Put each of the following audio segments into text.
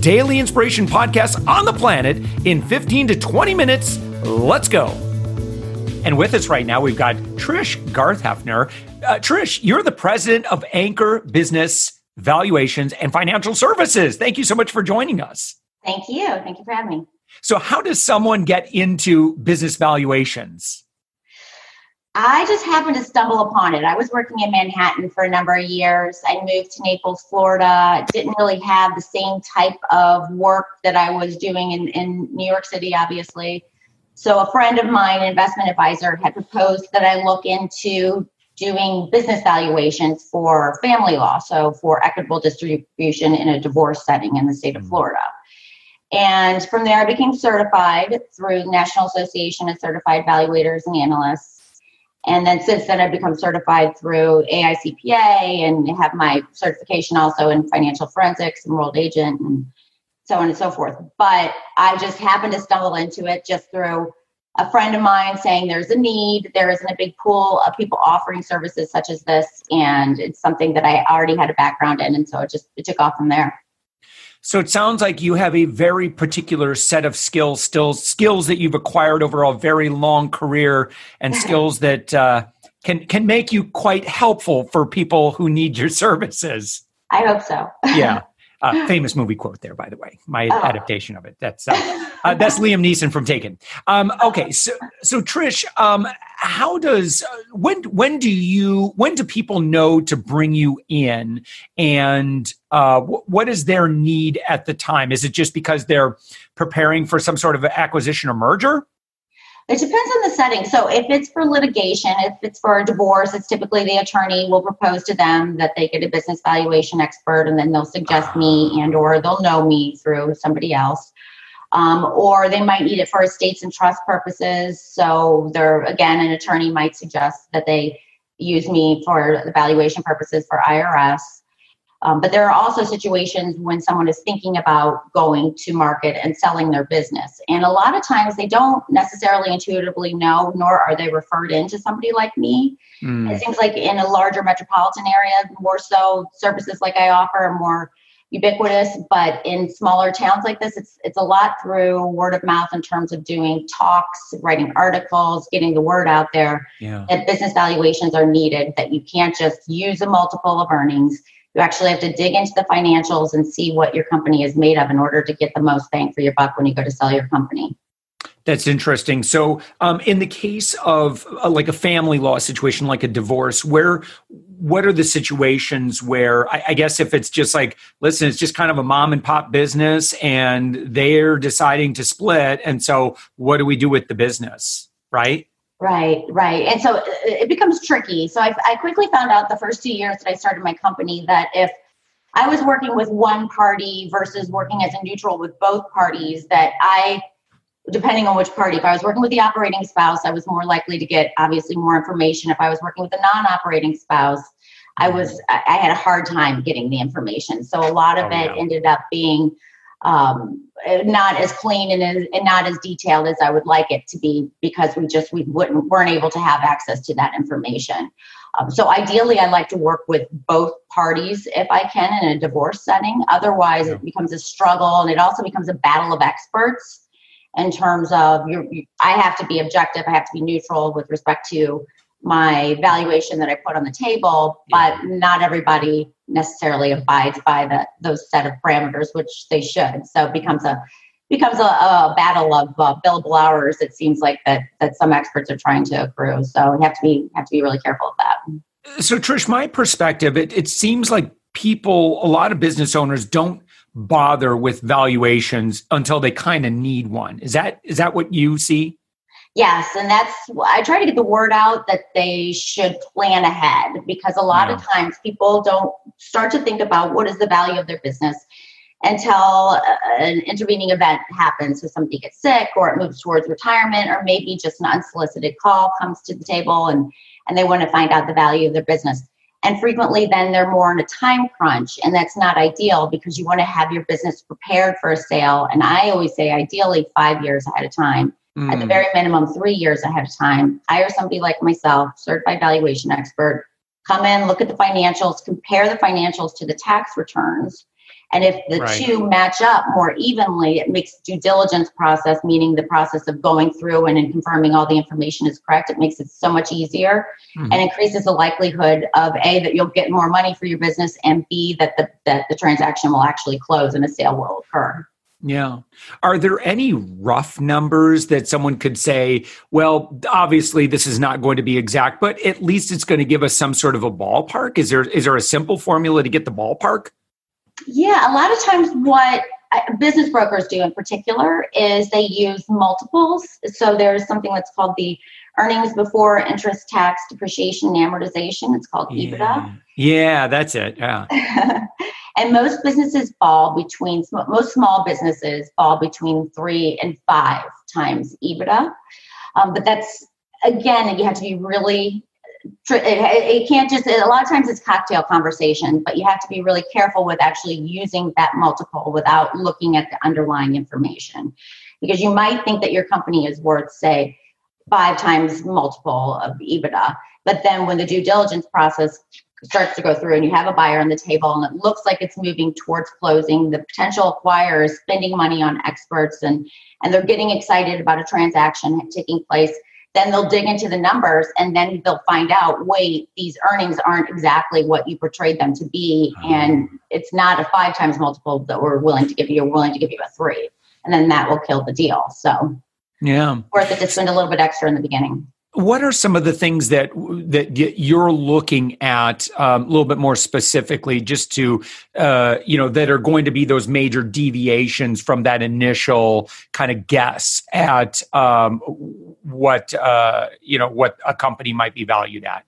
daily inspiration podcast on the planet in 15 to 20 minutes. Let's go. And with us right now, we've got Trisch Garthoeffner. Uh, Trisch, you're the president of Anchor Business Valuations and Financial Services. Thank you so much for joining us. Thank you. Thank you for having me. So, how does someone get into business valuations? I just happened to stumble upon it. I was working in Manhattan for a number of years. I moved to Naples, Florida. Didn't really have the same type of work that I was doing in, in New York City, obviously. So, a friend of mine, an investment advisor, had proposed that I look into doing business valuations for family law, so for equitable distribution in a divorce setting in the state of mm. Florida. And from there, I became certified through National Association of Certified Valuators and Analysts and then since then, I've become certified through AICPA and have my certification also in financial forensics, and enrolled agent, and so on and so forth. But I just happened to stumble into it just through a friend of mine saying there's a need, there isn't a big pool of people offering services such as this, and it's something that I already had a background in, and so it just it took off from there. So it sounds like you have a very particular set of skills, still skills that you've acquired over a very long career, and skills that uh, can can make you quite helpful for people who need your services. I hope so. yeah. Uh, famous movie quote there, by the way. My oh. adaptation of it. That's uh, uh, that's Liam Neeson from Taken. Um, okay, so so Trisch, um, how does uh, when when do you when do people know to bring you in, and uh, what is their need at the time? Is it just because they're preparing for some sort of acquisition or merger? It depends on the setting. So if it's for litigation, if it's for a divorce, it's typically the attorney will propose to them that they get a business valuation expert and then they'll suggest me and or they'll know me through somebody else. Um, or they might need it for estates and trust purposes. So they're again, an attorney might suggest that they use me for the valuation purposes for IRS. Um, but there are also situations when someone is thinking about going to market and selling their business. And a lot of times they don't necessarily intuitively know, nor are they referred in to somebody like me. Mm. It seems like in a larger metropolitan area, more so services like I offer are more ubiquitous. But in smaller towns like this, it's it's a lot through word of mouth in terms of doing talks, writing articles, getting the word out there yeah. that business valuations are needed, that you can't just use a multiple of earnings you actually have to dig into the financials and see what your company is made of in order to get the most bang for your buck when you go to sell your company. That's interesting. So, um, in the case of uh, like a family law situation, like a divorce, where what are the situations where I, I, guess if it's just like, listen, it's just kind of a mom and pop business, and they're deciding to split, and so what do we do with the business, right? Right, right. And so uh, it becomes tricky. So I, I quickly found out the first two years that I started my company that if I was working with one party versus working as a neutral with both parties, that I, depending on which party, if I was working with the operating spouse, I was more likely to get obviously more information. If I was working with a non operating spouse, I was I had a hard time getting the information. So a lot of oh, it yeah. ended up being um, not as clean and, as, and not as detailed as I would like it to be because we just we wouldn't weren't able to have access to that information. Um, so ideally, I like to work with both parties if I can in a divorce setting. Otherwise, yeah. it becomes a struggle, and it also becomes a battle of experts in terms of you I have to be objective, I have to be neutral with respect to my valuation that I put on the table, but not everybody necessarily abides by the, those set of parameters, which they should. So it becomes a becomes a, a battle of uh, billable hours. It seems like that that some experts are trying to accrue. So you have to be have to be really careful of that. So Trisch, my perspective, it, it seems like people, a lot of business owners don't bother with valuations until they kind of need one. Is that is that what you see? Yes, and that's I try to get the word out that they should plan ahead because a lot yeah. of times people don't start to think about what is the value of their business until uh, an intervening event happens. So somebody gets sick or it moves towards retirement, or maybe just an unsolicited call comes to the table and, and they want to find out the value of their business. And frequently, then they're more in a time crunch, and that's not ideal because you want to have your business prepared for a sale. And I always say, ideally, five years ahead of time. Mm. At the hmm. very minimum, three years ahead of time. Hire somebody like myself, certified valuation expert, come in, look at the financials, compare the financials to the tax returns, and if the right. two match up more evenly, it makes due diligence process, meaning the process of going through and, and confirming all the information is correct, it makes it so much easier mm-hmm. and increases the likelihood of A, that you'll get more money for your business, and B, that the, that the transaction will actually close and a sale will occur. Yeah. Are there any rough numbers that someone could say, well, obviously this is not going to be exact, but at least it's going to give us some sort of a ballpark? Is there is there a simple formula to get the ballpark? Yeah, a lot of times what business brokers do in particular is they use multiples. So there's something that's called the earnings before interest, tax, depreciation, and amortization. It's called EBITDA. Yeah, yeah that's it. Yeah. and most businesses fall between most small businesses fall between three and five times EBITDA. Um, but that's again, you have to be really it, it can't just a lot of times it's cocktail conversation but you have to be really careful with actually using that multiple without looking at the underlying information. Because you might think that your company is worth say five times multiple of ebitda but then when the due diligence process starts to go through and you have a buyer on the table and it looks like it's moving towards closing the potential acquirer is spending money on experts and and they're getting excited about a transaction taking place then they'll dig into the numbers and then they'll find out wait these earnings aren't exactly what you portrayed them to be. Uh-huh. and it's not a five times multiple that we're willing to give you we're willing to give you a three. And then that will kill the deal. So yeah. worth it to spend a little bit extra in the beginning what are some of the things that that you're looking at um, a little bit more specifically, just to uh, you know that are going to be those major deviations from that initial kind of guess at um, what uh, you know what a company might be valued at?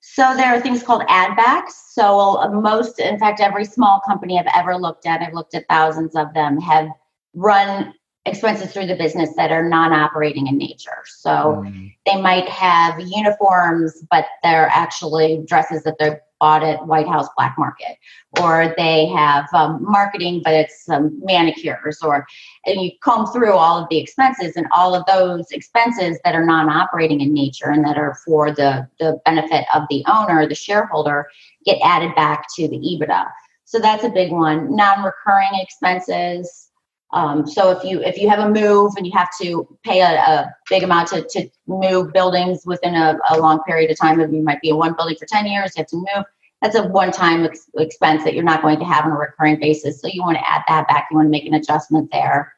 So there are things called add backs. So uh, most, in fact, every small company I've ever looked at, I've looked at thousands of them, have run expenses through the business that are non-operating in nature. So mm. they might have uniforms, but they're actually dresses that they're bought at White House Black Market, or they have um, marketing, but it's um, manicures, or and you comb through all of the expenses and all of those expenses that are non-operating in nature and that are for the the benefit of the owner, the shareholder, get added back to the EBITDA. So that's a big one. Non-recurring expenses um, so if you if you have a move and you have to pay a, a big amount to, to move buildings within a, a, long period of time, you might be in one building for 10 years, you have to move, that's a one-time ex- expense that you're not going to have on a recurring basis. So you want to add that back, you want to make an adjustment there.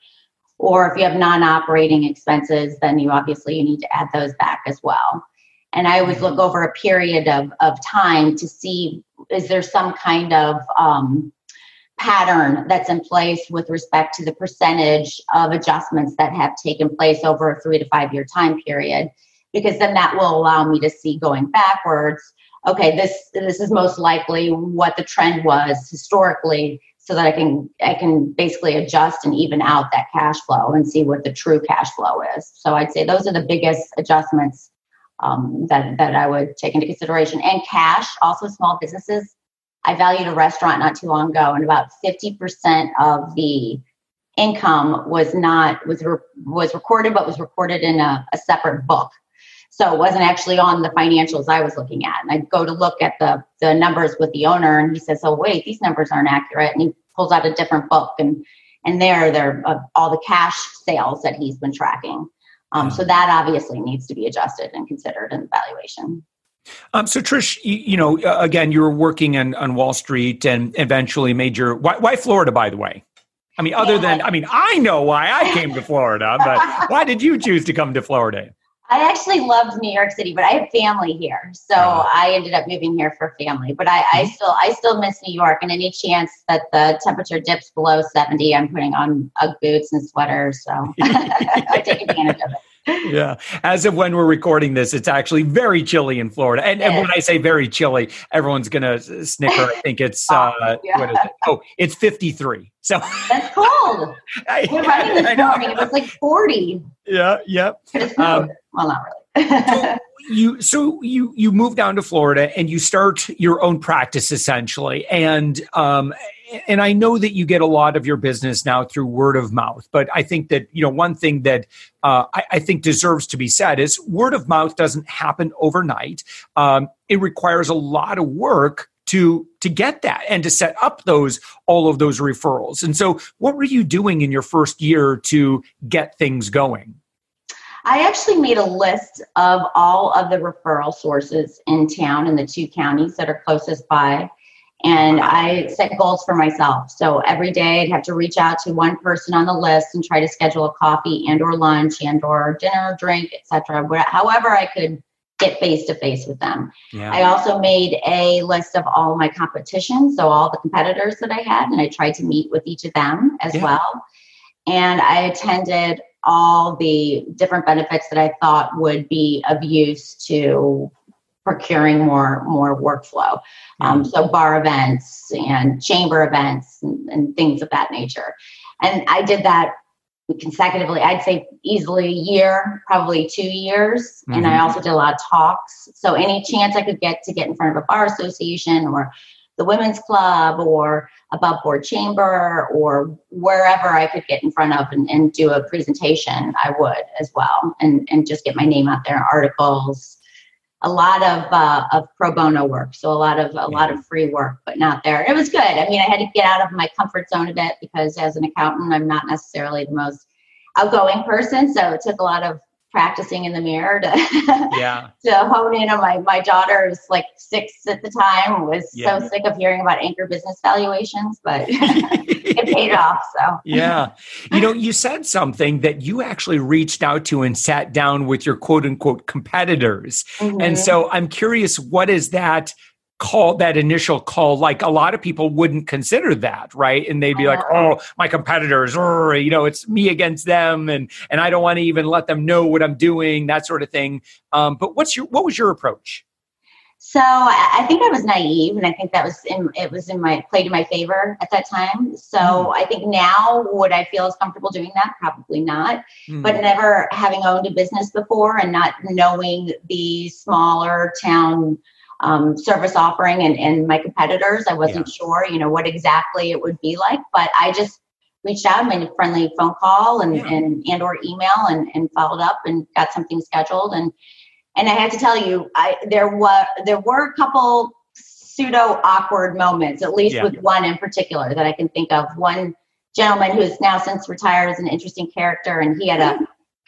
Or if you have non-operating expenses, then you obviously you need to add those back as well. And I always look over a period of, of time to see is there some kind of um, pattern that's in place with respect to the percentage of adjustments that have taken place over a three to five year time period because then that will allow me to see going backwards okay this this is most likely what the trend was historically so that i can i can basically adjust and even out that cash flow and see what the true cash flow is. So i'd say those are the biggest adjustments um, that that i would take into consideration. And cash also small businesses I valued a restaurant not too long ago, and about 50% of the income was not was re, was recorded, but was recorded in a, a separate book. So it wasn't actually on the financials I was looking at. And I'd go to look at the the numbers with the owner, and he says, "Oh wait, these numbers aren't accurate." And he pulls out a different book, and and there, there uh, all the cash sales that he's been tracking. Um, so that obviously needs to be adjusted and considered in the valuation. Um, so Trisch, you, you, know, again, you were working on, on Wall Street and eventually made your why, why Florida, by the way? I mean, other yeah. than I mean, I know why I came to Florida, but why did you choose to come to Florida? I actually loved New York City, but I have family here, so uh, I ended up moving here for family. But I, I, mm-hmm. still, I still miss New York, and any chance that the temperature dips below seventy, I'm putting on UGG boots and sweaters. So I take advantage of it. Yeah. As of when we're recording this, it's actually very chilly in Florida. And, and when I say very chilly, everyone's going to snicker. I think it's, oh, uh, yeah. what is it? Oh, it's 53. So that's cold. I, we're running this morning. It was like 40. Yeah. Yep. Um, well, not really. so you so you you move down to Florida and you start your own practice essentially and um and I know that you get a lot of your business now through word of mouth, but I think that you know one thing that uh, I, I, think deserves to be said is word of mouth doesn't happen overnight. Um, it requires a lot of work to to get that and to set up those all of those referrals. And so, what were you doing in your first year to get things going? I actually made a list of all of the referral sources in town in the two counties that are closest by and I set goals for myself. So every day I'd have to reach out to one person on the list and try to schedule a coffee and or lunch and or dinner, drink, etc. However I could get face to face with them. Yeah. I also made a list of all my competitions, so all the competitors that I had, and I tried to meet with each of them as yeah. well. And I attended all the different benefits that I thought would be of use to procuring more more workflow. Um, so bar events and chamber events and, and, things of that nature. And I did that consecutively. I'd say easily a year, probably two years. Mm-hmm. And I mm-hmm. also did a lot of talks. So any chance I could get to get in front of a bar association or the women's club or above board chamber or wherever I could get in front of and, and do a presentation, I would as well, and, and just get my name out there, articles, a lot of uh, of pro bono work, so a lot of a lot of free work, but not there. It was good. I mean, I had to get out of my comfort zone a bit because as an accountant, I'm not necessarily the most outgoing person, so it took a lot of practicing in the mirror to yeah to hone in on my my daughter's like six at the time was yeah. so sick of hearing about anchor business valuations but it paid off so yeah you know you said something that you actually reached out to and sat down with your quote unquote competitors mm-hmm. and so i'm curious what is that call that initial call like a lot of people wouldn't consider that right and they'd be like uh-huh. oh my competitors or you know it's me against them and and i don't want to even let them know what i'm doing that sort of thing um, but what's your what was your approach so I think I was naive, and I think that was in it was in my played in my favor at that time. So mm. I think now would I feel as comfortable doing that? Probably not. Mm. But never having owned a business before and not knowing the smaller town um, service offering and, and my competitors. I wasn't yeah. sure, you know, what exactly it would be like, but I just reached out, made a friendly phone call and, yeah. and, and or email and, and followed up and got something scheduled. And, and I had to tell you, I, there were, there were a couple pseudo awkward moments, at least yeah. with one in particular that I can think of. One gentleman who is now since retired is an interesting character and he had a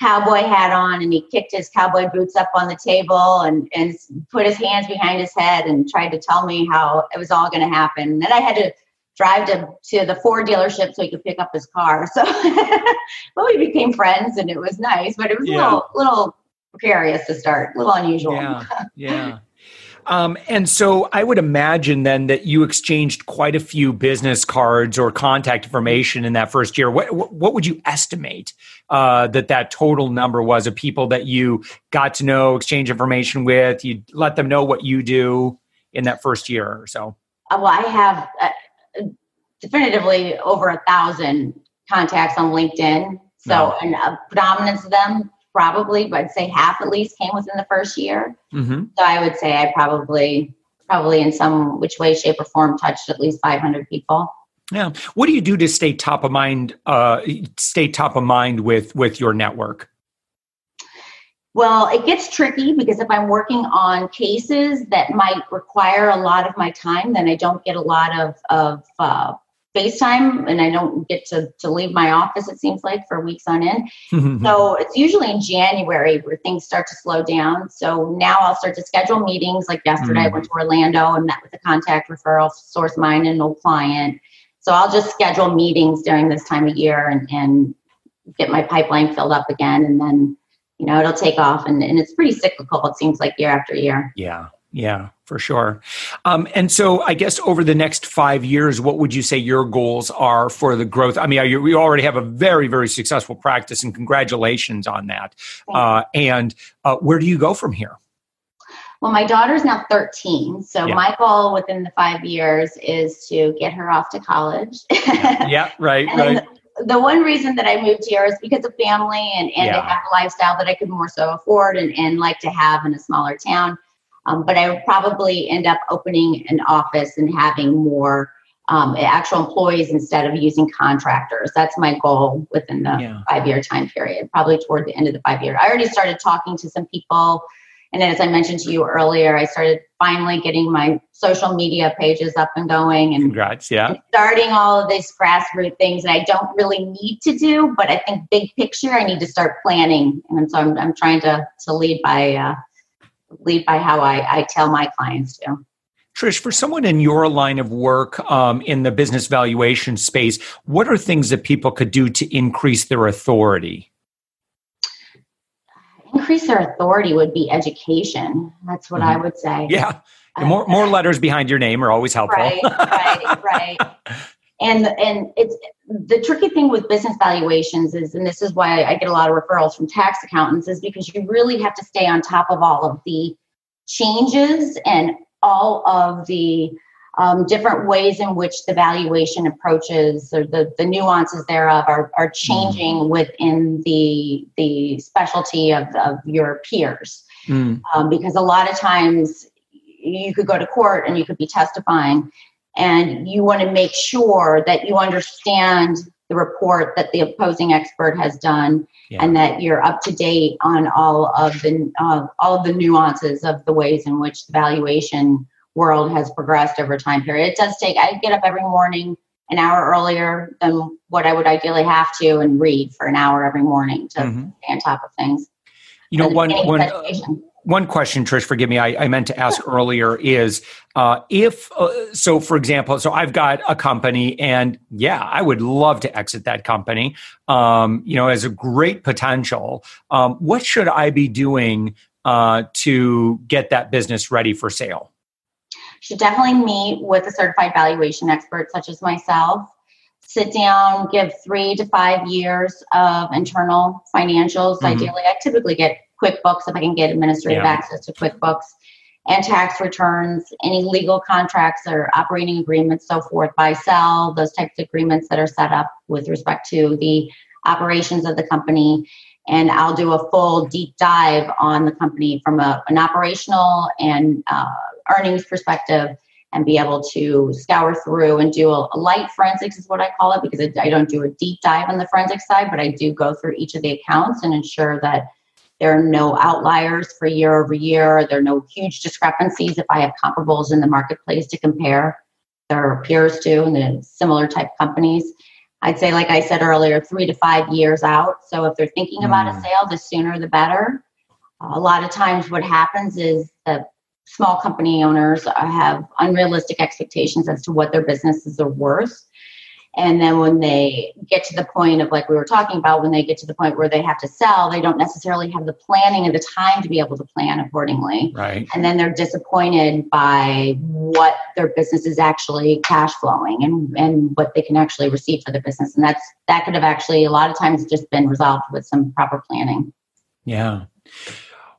cowboy hat on and he kicked his cowboy boots up on the table and, and put his hands behind his head and tried to tell me how it was all going to happen. And then I had to drive to, to the Ford dealership so he could pick up his car. So, well, we became friends and it was nice, but it was yeah. a little, little precarious to start, a little unusual. Yeah. Yeah. Um, and so I would imagine then that you exchanged quite a few business cards or contact information in that first year. What, what would you estimate uh, that that total number was of people that you got to know, exchange information with? You let them know what you do in that first year or so. Uh, well, I have uh, definitively over a thousand contacts on LinkedIn. So, no. and a predominance of them probably, but I'd say half at least came within the first year. Mm-hmm. So I would say I probably, probably in some which way, shape, or form touched at least 500 people. Yeah. What do you do to stay top of mind? Uh, stay top of mind with with your network. Well, it gets tricky because if I'm working on cases that might require a lot of my time, then I don't get a lot of of uh, FaceTime and I don't get to, to leave my office, it seems like, for weeks on end. so it's usually in January where things start to slow down. So now I'll start to schedule meetings. Like yesterday, mm I went to Orlando and met with a contact referral source mine and an old client. So I'll just schedule meetings during this time of year and, and get my pipeline filled up again. And then, you know, it'll take off and, and it's pretty cyclical, it seems like year after year. Yeah. Yeah for sure. Um, and so, I guess over the next five years, what would you say your goals are for the growth? I mean, you, we already have a very, very successful practice, and congratulations on that. Uh, and uh, where do you go from here? Well, my daughter's now 13. So, yeah. my goal within the five years is to get her off to college. yeah, right, right. The, the one reason that I moved here is because of family and, and yeah. to have a lifestyle that I could more so afford and, and like to have in a smaller town. Um, but I would probably end up opening an office and having more um, actual employees instead of using contractors. That's my goal within the yeah. five year time period, probably toward the end of the five year. I already started talking to some people. And as I mentioned to you earlier, I started finally getting my social media pages up and going and, Congrats, yeah. starting all of these grassroots things that I don't really need to do, but I think big picture, I need to start planning. And so I'm, I'm trying to, to lead by, uh, lead by how I, I tell my clients to. Trisch, for someone in your line of work um, in the business valuation space, what are things that people could do to increase their authority? Increase their authority would be education. That's what mm-hmm. I would say. Yeah. Uh, more, more letters behind your name are always helpful. Right, right, right. And and it's the tricky thing with business valuations is, and this is why I get a lot of referrals from tax accountants, is because you really have to stay on top of all of the changes and all of the um, different ways in which the valuation approaches or the, the nuances thereof are, are changing mm. within the the specialty of, of your peers. Mm. Um, because a lot of times you could go to court and you could be testifying and you want to make sure that you understand the report that the opposing expert has done yeah. and that you're up to date on all of the uh, all of the nuances of the ways in which the valuation world has progressed over time period it does take i get up every morning an hour earlier than what i would ideally have to and read for an hour every morning to mm-hmm. stay on top of things you know one one one question, Trisch, forgive me, I, I meant to ask earlier is uh, if, uh, so for example, so I've got a company and yeah, I would love to exit that company, um, you know, as a great potential. Um, what should I be doing uh, to get that business ready for sale? Should definitely meet with a certified valuation expert such as myself. Sit down, give three to five years of internal financials. Mm-hmm. Ideally, I typically get QuickBooks if I can get administrative yeah. access to QuickBooks and tax returns, any legal contracts or operating agreements, so forth, buy sell, those types of agreements that are set up with respect to the operations of the company. And I'll do a full deep dive on the company from a, an operational and uh, earnings perspective and be able to scour through and do a, a light forensics is what I call it because I don't do a deep dive on the forensic side, but I do go through each of the accounts and ensure that there are no outliers for year over year. There are no huge discrepancies if I have comparables in the marketplace to compare their peers to and the similar type companies. I'd say, like I said earlier, three to five years out. So if they're thinking about mm. a sale, the sooner the better. a lot of times, what happens is that small company owners have unrealistic expectations as to what their businesses are worth. And then when they get to the point of, like we were talking about, when they get to the point where they have to sell, they don't necessarily have the planning and the time to be able to plan accordingly. Right. And then they're disappointed by what their business is actually cash flowing and, and what they can actually receive for the business. And that's that could have actually a lot of times just been resolved with some proper planning. Yeah.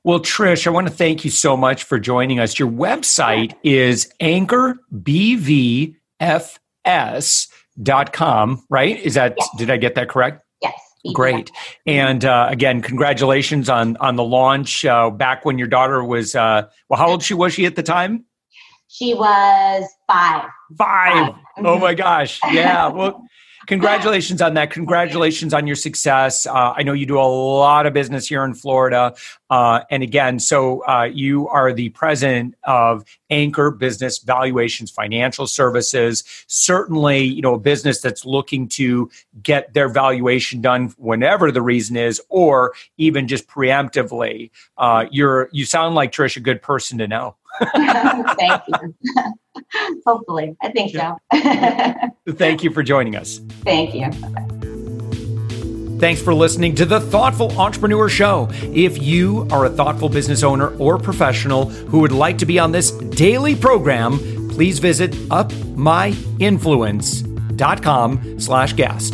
Well, Trisch, I want to thank you so much for joining us. Your website is Anchor BVFS dot com, right? Is that yes. did I get that correct? Yes. Great. And uh, again, congratulations on on the launch. Uh, back when your daughter was uh, well, how old she was she at the time? She was five. Five. five. Oh my gosh. Yeah. Well, congratulations on that. Congratulations on your success. Uh, I know you do a lot of business here in Florida. Uh, and again, so uh, you are the president of Anchor Business Valuations Financial Services. Certainly, you know, a business that's looking to get their valuation done whenever the reason is, or even just preemptively. Uh, you're you sound like Trisch, a good person to know. Thank you. Hopefully, I think so. Thank you for joining us. Thank you. Thanks for listening to the Thoughtful Entrepreneur Show. If you are a thoughtful business owner or professional who would like to be on this daily program, please visit upmyinfluence.com slash guest.